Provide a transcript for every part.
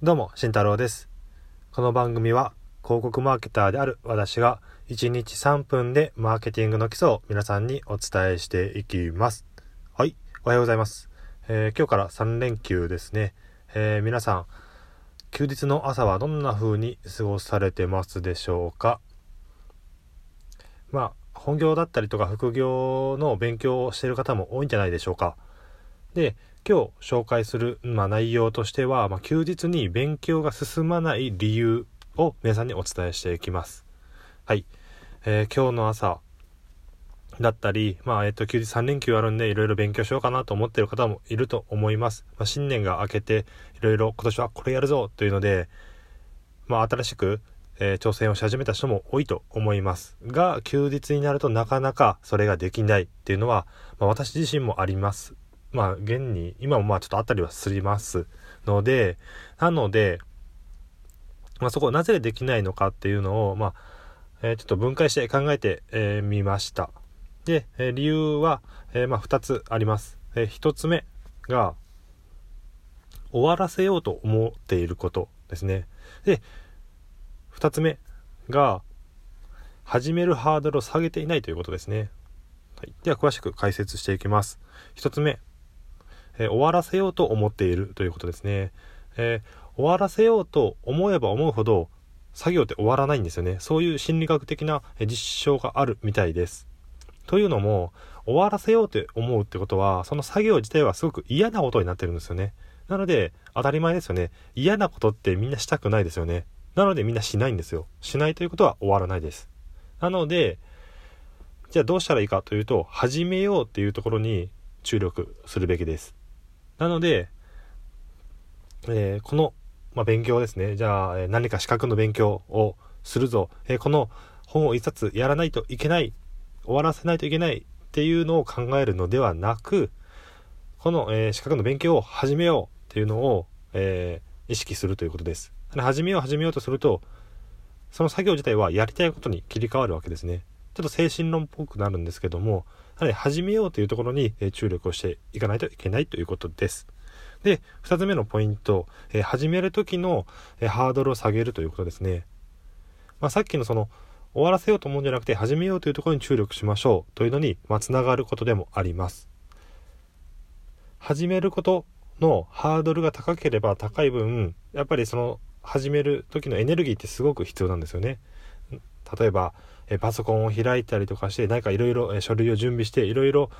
どうも、慎太郎です。この番組は広告マーケターである私が1日3分でマーケティングの基礎を皆さんにお伝えしていきます。はい、おはようございます。えー今日から3連休ですね。えー皆さん、休日の朝はどんな風に過ごされてますでしょうか？まあ、本業だったりとか副業の勉強をしている方も多いんじゃないでしょうか。で、今日紹介する、まあ、内容としては、まあ、休日に勉強が進まない理由を皆さんにお伝えしていきます。はい。えー今日の朝だったり、まあ、えっ、と、休日3連休あるんで、いろいろ勉強しようかなと思ってる方もいると思います。まあ、新年が明けて、いろいろ今年はこれやるぞというので、まあ、新しく、えー挑戦をし始めた人も多いと思います。が、休日になるとなかなかそれができないっていうのは、まあ、私自身もあります。まあ、現に、今もまあちょっとあったりはすりますので、なので、まあそこなぜできないのかっていうのを、まあ、えーちょっと分解して考えてみ、えーました。で、えー理由は、えーまあ2つあります。え1つ目が、終わらせようと思っていることですね。で、2つ目が、始めるハードルを下げていないということですね。はい、では詳しく解説していきます。1つ目、えー終わらせようと思っているということですね。えー終わらせようと思えば思うほど作業って終わらないんですよね。そういう心理学的な実証があるみたいです。というのも、終わらせようって思うってことは、その作業自体はすごく嫌なことになってるんですよね。なので、当たり前ですよね。嫌なことってみんなしたくないですよね。なのでみんなしないんですよ。しないということは終わらないです。なので、じゃあどうしたらいいかというと、始めようっていうところに注力するべきです。なので、えーこの、まあ、勉強ですね。じゃあ、え何か資格の勉強をするぞ。えーこの本を一冊やらないといけない。終わらせないといけないっていうのを考えるのではなく、この、えー資格の勉強を始めようっていうのを、えー意識するということです。始めよう始めようとすると、その作業自体はやりたいことに切り替わるわけですね。ちょっと精神論っぽくなるんですけども、やはり始めようというところにえ注力をしていかないといけないということです。で、二つ目のポイント、えー始める時の、えーハードルを下げるということですね。まあ、さっきのその、終わらせようと思うんじゃなくて、始めようというところに注力しましょうというのに、まあ、つながることでもあります。始めることのハードルが高ければ高い分、やっぱりその、始める時のエネルギーってすごく必要なんですよね。例えば、えパソコンを開いたりとかして、何かいろいろ書類を準備して、いろいろ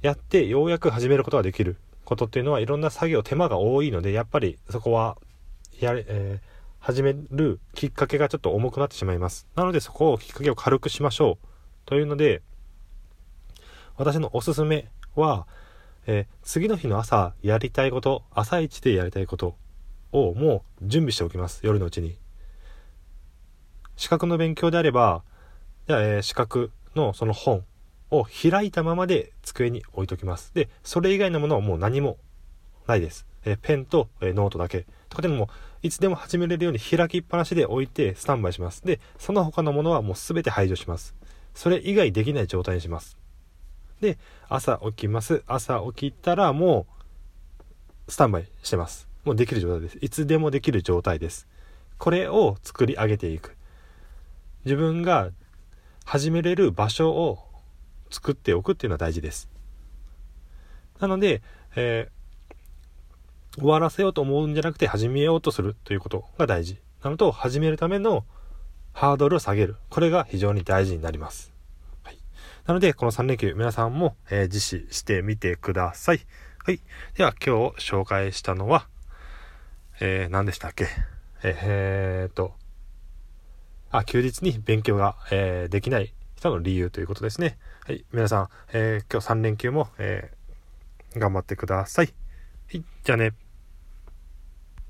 やって、ようやく始めることができることっていうのは、いろんな作業、手間が多いので、やっぱりそこは、やれ、えー始めるきっかけがちょっと重くなってしまいます。なので、そこをきっかけを軽くしましょう。というので、私のおすすめは、えー次の日の朝やりたいこと、朝一でやりたいことをもう準備しておきます。夜のうちに。資格の勉強であれば、じゃあ、えー資格のその本を開いたままで机に置いときます。で、それ以外のものはもう何もないです。えーペンと、えーノートだけ。とかでも、いつでも始めれるように開きっぱなしで置いてスタンバイします。で、その他のものはもうすべて排除します。それ以外できない状態にします。で、朝起きます。朝起きたらもう、スタンバイしてます。もうできる状態です。いつでもできる状態です。これを作り上げていく。自分が始めれる場所を作っておくっていうのは大事です。なので、えー終わらせようと思うんじゃなくて始めようとするということが大事。なのと、始めるためのハードルを下げる。これが非常に大事になります。はい。なので、この3連休、皆さんも、えー実施してみてください。はい。では、今日紹介したのは、えー、何でしたっけ？えーっと、あ、休日に勉強が、えーできない人の理由ということですね。はい。皆さん、えー今日3連休も、えー頑張ってください。はい。じゃあね。